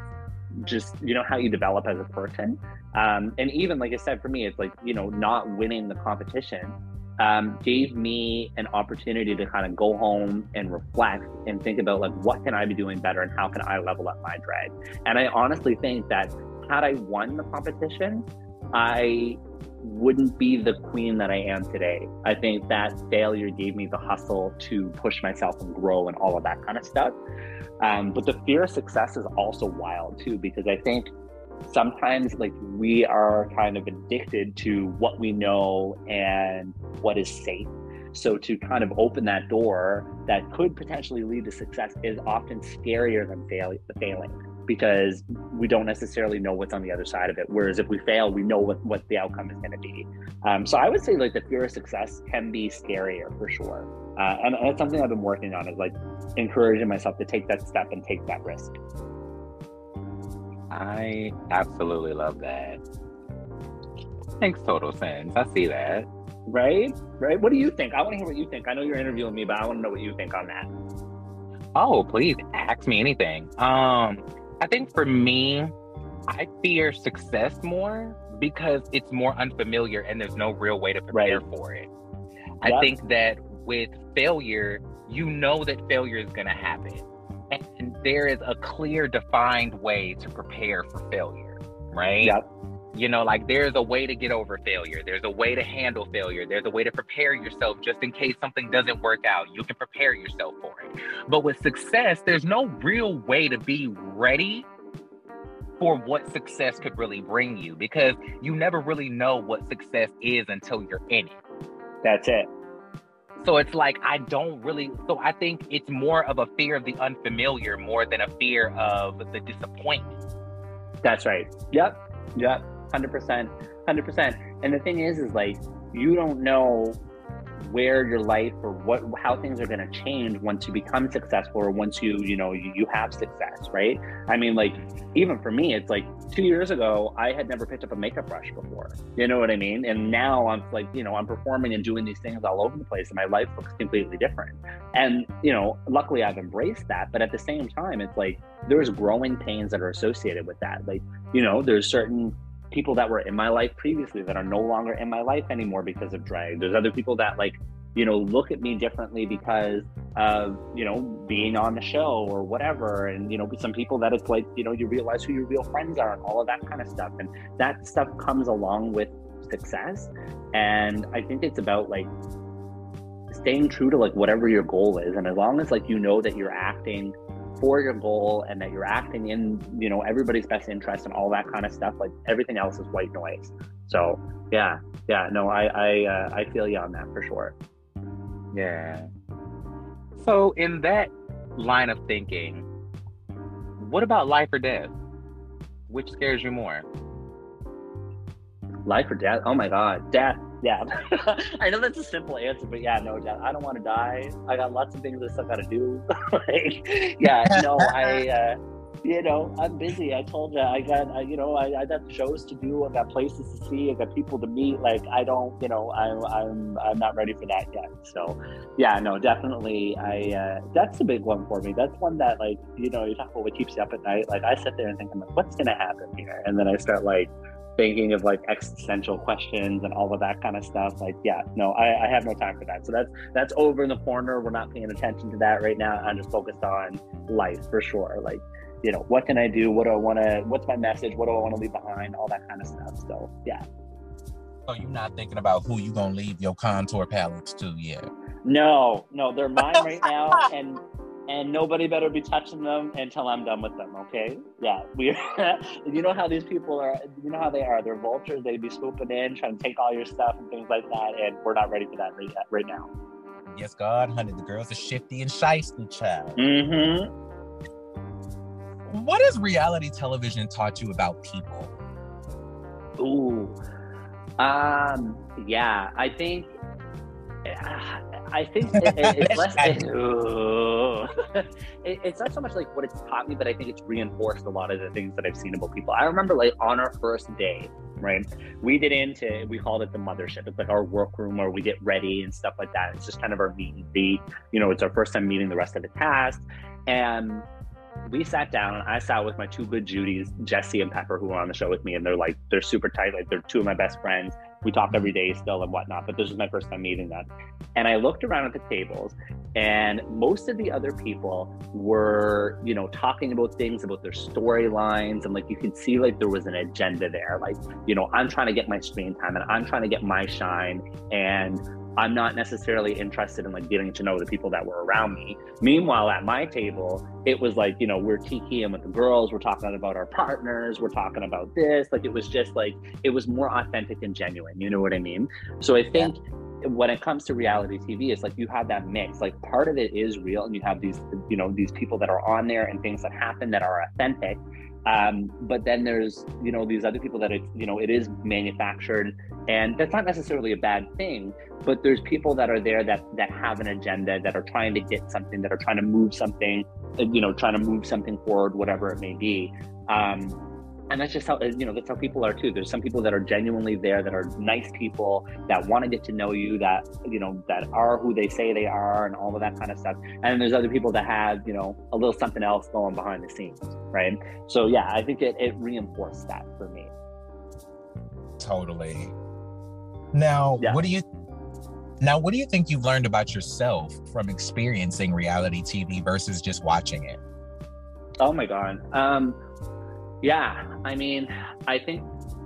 just you know how you develop as a person. Um, and even like I said, for me, it's like you know not winning the competition um, gave me an opportunity to kind of go home and reflect and think about like what can I be doing better and how can I level up my drag. And I honestly think that had I won the competition, I wouldn't be the queen that I am today. I think that failure gave me the hustle to push myself and grow and all of that kind of stuff. Um, but the fear of success is also wild too, because I think sometimes like we are kind of addicted to what we know and what is safe so to kind of open that door that could potentially lead to success is often scarier than fail- failing because we don't necessarily know what's on the other side of it. Whereas if we fail, we know what, what the outcome is going to be. Um, so I would say like the fear of success can be scarier for sure. Uh, and, and it's something I've been working on is like encouraging myself to take that step and take that risk. I absolutely love that. Makes total sense. I see that. Right? Right? What do you think? I want to hear what you think. I know you're interviewing me, but I want to know what you think on that. Oh, please ask me anything. Um, I think for me, I fear success more because it's more unfamiliar and there's no real way to prepare right. for it. Yep. I think that with failure, you know that failure is going to happen and there is a clear defined way to prepare for failure right yep You know, like there's a way to get over failure. There's a way to handle failure. There's a way to prepare yourself just in case something doesn't work out. You can prepare yourself for it. But with success, there's no real way to be ready for what success could really bring you because you never really know what success is until you're in it. That's it. So it's like I don't really so I think it's more of a fear of the unfamiliar more than a fear of the disappointment. That's right. Yep. Yep. 100%. 100%. And the thing is is like you don't know where your life or what how things are going to change once you become successful or once you you know you, you have success right i mean like even for me it's like two years ago i had never picked up a makeup brush before you know what i mean and now i'm like you know i'm performing and doing these things all over the place and my life looks completely different and you know luckily i've embraced that but at the same time it's like there's growing pains that are associated with that like you know there's certain people that were in my life previously that are no longer in my life anymore because of drag. There's other people that like, you know, look at me differently because of, you know, being on the show or whatever. And, you know, some people that it's like, you know, you realize who your real friends are and all of that kind of stuff. And that stuff comes along with success. And I think it's about like staying true to like whatever your goal is. And as long as like you know that you're acting for your goal and that you're acting in you know everybody's best interest and all that kind of stuff like everything else is white noise. So yeah yeah no i i uh, i feel you on that for sure. Yeah. So in that line of thinking what about life or death? Which scares you more? Life or death? Oh my god death yeah i know that's a simple answer but yeah no death i don't want to die i got lots of things i still got to do like yeah no i uh you know, I'm busy. I told you, I got, I, you know, I, I got shows to do. I got places to see. I got people to meet. Like, I don't, you know, I'm, I'm, I'm not ready for that yet. So, yeah, no, definitely. I, uh, that's a big one for me. That's one that, like, you know, you talk about what keeps you up at night. Like, I sit there and think, I'm like, what's gonna happen here? And then I start like thinking of like existential questions and all of that kind of stuff like yeah no I, I have no time for that. So that's that's over in the corner. We're not paying attention to that right now. I'm just focused on life for sure. Like you know what can i do? What do i want to what's my message? What do i want to leave behind? All that kind of stuff. So yeah. So you're not thinking about who you gonna leave your contour palettes to yet? No no they're mine right now and and nobody better be touching them until I'm done with them. Okay? Yeah, we. you know how these people are. You know how they are. They're vultures. They be swooping in, trying to take all your stuff and things like that. And we're not ready for that right, right now. Yes, God, honey. The girls are shifty and shisty, child. Mm-hmm. What has reality television taught you about people? Ooh. Um. Yeah, I think. I think it, it, it's less. It, it's not so much like what it's taught me, but I think it's reinforced a lot of the things that I've seen about people. I remember like on our first day, right? We did into we called it the mothership. It's like our workroom where we get ready and stuff like that. It's just kind of our meet and greet. You know, it's our first time meeting the rest of the cast, and we sat down I sat with my two good Judies, Jesse and Pepper, who were on the show with me, and they're like they're super tight, like they're two of my best friends we talk every day still and whatnot, but this was my first time meeting them. And I looked around at the tables, and most of the other people were, you know, talking about things about their storylines, and like you could see like there was an agenda there. Like, you know, I'm trying to get my screen time, and I'm trying to get my shine, and I'm not necessarily interested in like getting to know the people that were around me. Meanwhile, at my table, it was like, you know, we're kikiing with the girls, we're talking about our partners, we're talking about this. Like it was just like it was more authentic and genuine. You know what I mean? So I think yeah. when it comes to reality TV, it's like you have that mix. Like part of it is real, and you have these, you know, these people that are on there and things that happen that are authentic. Um, but then there's, you know, these other people that it's, you know, it is manufactured, and that's not necessarily a bad thing. But there's people that are there that that have an agenda, that are trying to get something, that are trying to move something, uh, you know, trying to move something forward, whatever it may be. Um, and that's just how you know that's how people are too. There's some people that are genuinely there that are nice people that want to get to know you that you know that are who they say they are and all of that kind of stuff. And there's other people that have you know a little something else going behind the scenes right? So yeah i think it, it reinforced that for me. Totally. Now yeah. what do you now what do you think you've learned about yourself from experiencing reality tv versus just watching it? Oh my god. Um yeah, I mean, I think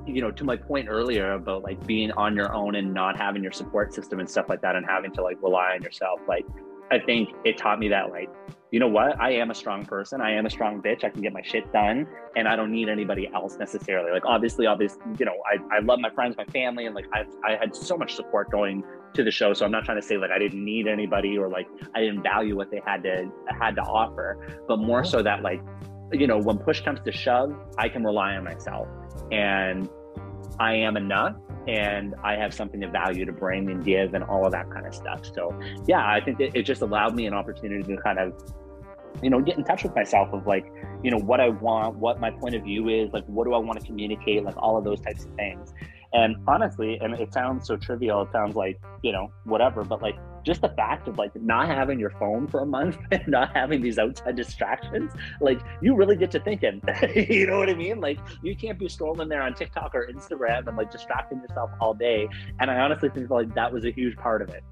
you know, to my point earlier about like being on your own and not having your support system and stuff like that, and having to like rely on yourself, like I think it taught me that like, you know what, I am a strong person. I am a strong bitch. I can get my shit done, and I don't need anybody else necessarily. Like obviously, obviously, you know, I, I love my friends, my family, and like I I had so much support going to the show. So I'm not trying to say like I didn't need anybody or like I didn't value what they had to had to offer, but more uh-huh. so that like, you know, when push comes to shove, I can rely on myself and I am enough and I have something of value to bring and give and all of that kind of stuff. So yeah, I think it, just allowed me an opportunity to kind of, you know, get in touch with myself of like, you know, what I want, what my point of view is, like, what do I want to communicate, like all of those types of things. And honestly, and it sounds so trivial, it sounds like, you know, whatever, but like just the fact of like not having your phone for a month and not having these outside distractions, like you really get to thinking. you know what I mean? Like you can't be scrolling there on TikTok or Instagram and like distracting yourself all day. And I honestly think like that was a huge part of it.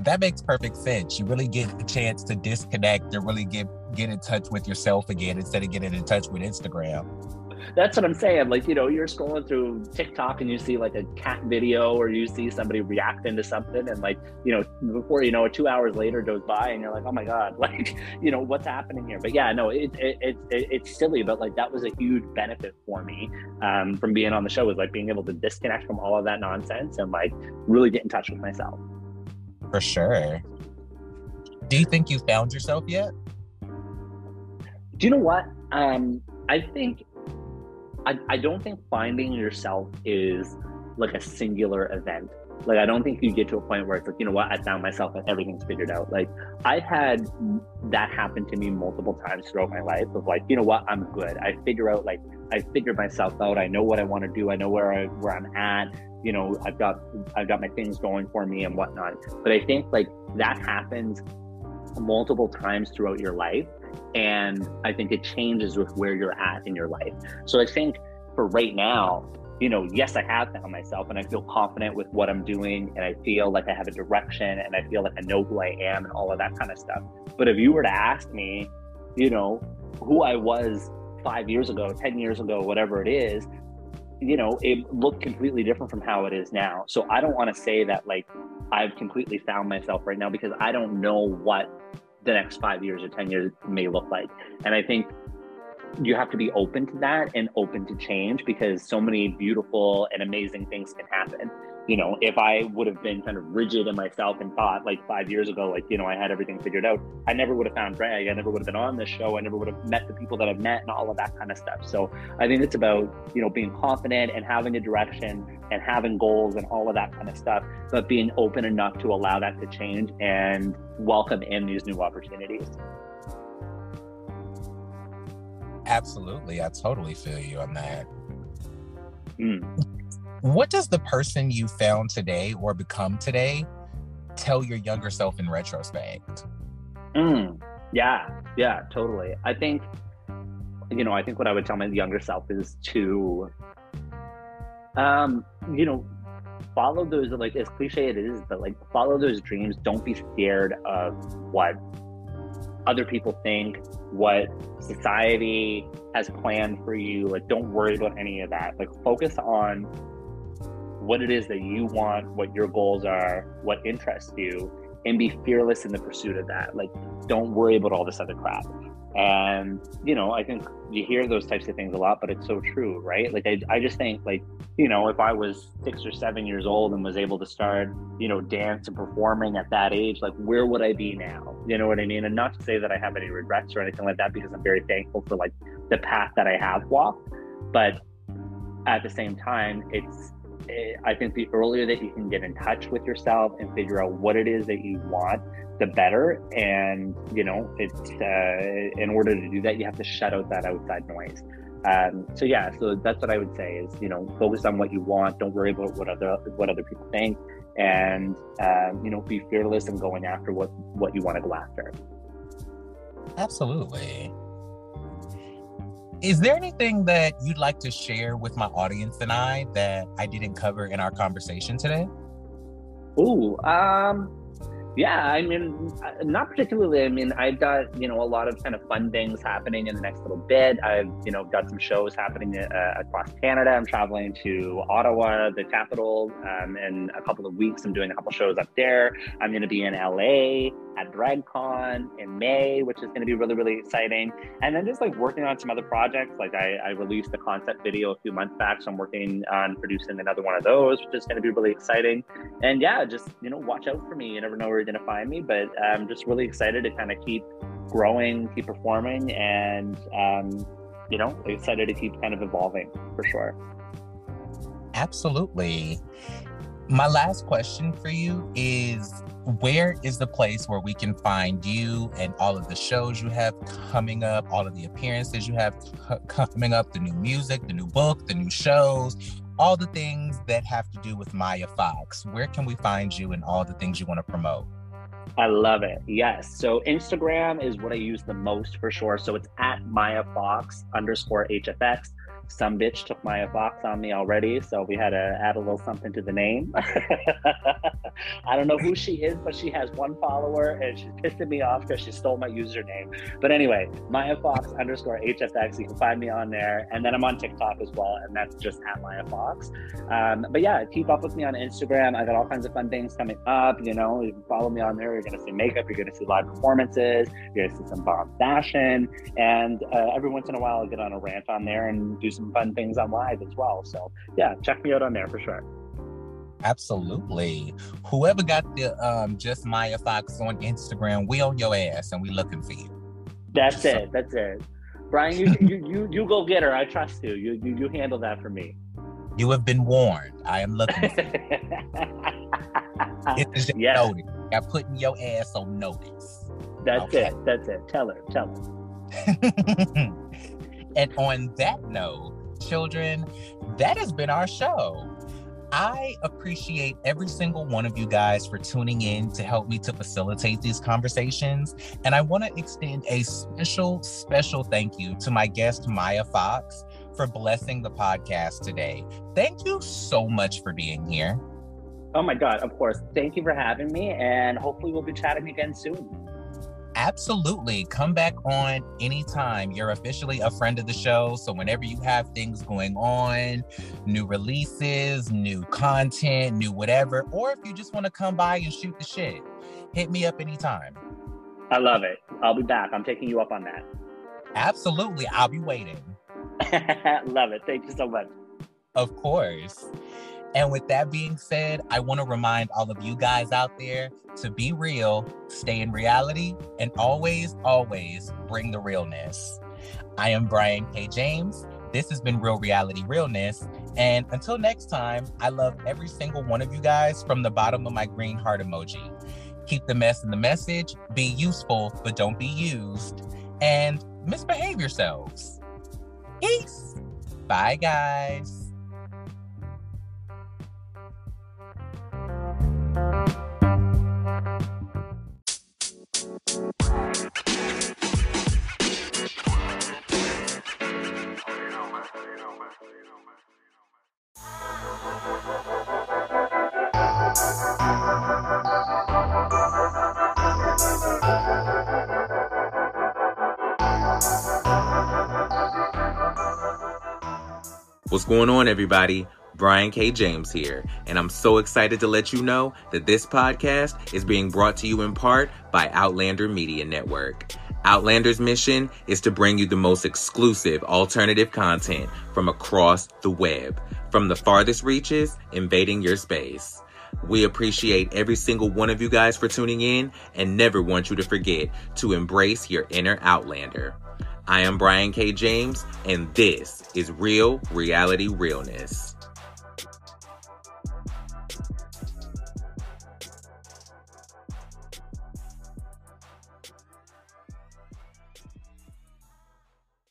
That makes perfect sense. You really get a chance to disconnect and really get get in touch with yourself again instead of getting in touch with Instagram that's what I'm saying. Like, you know, you're scrolling through TikTok and you see like a cat video or you see somebody reacting to something, and like, you know, before you know it, two hours later goes by, and you're like, oh my god, like, you know, what's happening here? But yeah, no, it, it, it, it it's silly, but like that was a huge benefit for me um, from being on the show was like being able to disconnect from all of that nonsense and like really get in touch with myself. For sure. Do you think you found yourself yet? Do you know what? Um, I think I, I don't think finding yourself is like a singular event. Like I don't think you get to a point where it's like, you know what, I found myself and everything's figured out. Like I've had that happen to me multiple times throughout my life of like, you know what, I'm good. I figure out like I figured myself out. I know what I want to do. I know where I where I'm at. You know, I've got I've got my things going for me and whatnot. But I think like that happens multiple times throughout your life and I think it changes with where you're at in your life. So I think for right now, you know, yes, I have found myself and I feel confident with what I'm doing and I feel like I have a direction and I feel like I know who I am and all of that kind of stuff. But if you were to ask me, you know, who I was five years ago, 10 years ago, whatever it is, you know, it looked completely different from how it is now. So I don't want to say that like I've completely found myself right now because I don't know what the next five years or 10 years may look like. And I think you have to be open to that and open to change because so many beautiful and amazing things can happen you know, if I would have been kind of rigid in myself and thought like five years ago, like, you know, I had everything figured out, I never would have found drag. I never would have been on this show. I never would have met the people that I've met and all of that kind of stuff. So I think it's about, you know, being confident and having a direction and having goals and all of that kind of stuff, but being open enough to allow that to change and welcome in these new opportunities. Absolutely. I totally feel you on that. Mm. What does the person you found today or become today tell your younger self in retrospect? Mm, yeah, yeah, totally. I think, you know, I think what I would tell my younger self is to, um, you know, follow those, like, as cliche it is, but like, follow those dreams. Don't be scared of what other people think, what society has planned for you. Like, don't worry about any of that. Like, focus on what it is that you want, what your goals are, what interests you, and be fearless in the pursuit of that. Like, don't worry about all this other crap. And, you know, I think you hear those types of things a lot, but it's so true, right? Like, I, I just think, like, you know, if I was six or seven years old and was able to start, you know, dance and performing at that age, like, where would I be now? You know what I mean? And not to say that I have any regrets or anything like that, because I'm very thankful for, like, the path that I have walked. But at the same time, it's, I think the earlier that you can get in touch with yourself and figure out what it is that you want, the better. And you know, it's uh, in order to do that, you have to shut out that outside noise. Um, so yeah, so that's what I would say is you know focus on what you want. Don't worry about what other what other people think, and um, you know be fearless and going after what what you want to go after. Absolutely. Is there anything that you'd like to share with my audience and I that I didn't cover in our conversation today? Oh, um, Yeah, I mean, not particularly. I mean, I've got you know a lot of kind of fun things happening in the next little bit. I've you know got some shows happening uh, across Canada. I'm traveling to Ottawa, the capital, um, in a couple of weeks. I'm doing a couple shows up there. I'm going to be in LA at DragCon in May, which is going to be really really exciting. And then just like working on some other projects. Like I, I released a concept video a few months back, so I'm working on producing another one of those, which is going to be really exciting. And yeah, just you know watch out for me. You never know where you're going to find me, but I'm just really excited to kind of keep growing, keep performing, and um, you know, excited to keep kind of evolving for sure. Absolutely. My last question for you is where is the place where we can find you and all of the shows you have coming up, all of the appearances you have coming up, the new music, the new book, the new shows, all the things that have to do with Mya Foxx? Where can we find you and all the things you want to promote? I love it. Yes. So Instagram is what I use the most for sure. So it's at Mya Foxx underscore HFX some bitch took my box on me already, so we had to add a little something to the name. I don't know who she is, but she has one follower and she's pissing me off because she stole my username. But anyway, Mya Foxx underscore HFX. You can find me on there. And then I'm on TikTok as well, and that's just at Mya Foxx. Um, but yeah, keep up with me on Instagram. I got all kinds of fun things coming up. You know, you can follow me on there. You're going to see makeup, you're going to see live performances, you're going to see some bomb fashion. And uh, every once in a while, I'll get on a rant on there and do some fun things on live as well. So yeah, check me out on there for sure. Absolutely. Whoever got the um, just Mya Foxx on Instagram, we on your ass and we looking for you. That's so. it. That's it. Brian, you, you you you go get her. I trust you. You you you handle that for me. You have been warned. I am looking for you. it is yes. notice. I'm putting your ass on notice. That's okay. it. That's it. Tell her. Tell her. and on that note, children, that has been our show. I appreciate every single one of you guys for tuning in to help me to facilitate these conversations. And I want to extend a special, special thank you to my guest, Mya Foxx, for blessing the podcast today. Thank you so much for being here. Oh my God, of course. Thank you for having me. And hopefully, we'll be chatting again soon absolutely come back on anytime. You're officially a friend of the show. So, whenever you have things going on, new releases, new content, new whatever, or if you just want to come by and shoot the shit, hit me up anytime. I love it. I'll be back. I'm taking you up on that. Absolutely. I'll be waiting. love it. Thank you so much. Of course. And with that being said, I want to remind all of you guys out there to be real, stay in reality, and always, always bring the realness. I am Brian K. James. This has been Real Reality Realness. And until next time, I love every single one of you guys from the bottom of my green heart emoji. Keep the mess in the message, be useful, but don't be used, and misbehave yourselves. Peace. Bye, guys. What's going on, everybody? Brian K. James here, and I'm so excited to let you know that this podcast is being brought to you in part by Outlander Media Network. Outlander's mission is to bring you the most exclusive alternative content from across the web, from the farthest reaches invading your space. We appreciate every single one of you guys for tuning in and never want you to forget to embrace your inner Outlander. I am Brian K. James, and this is Real Reality Realness.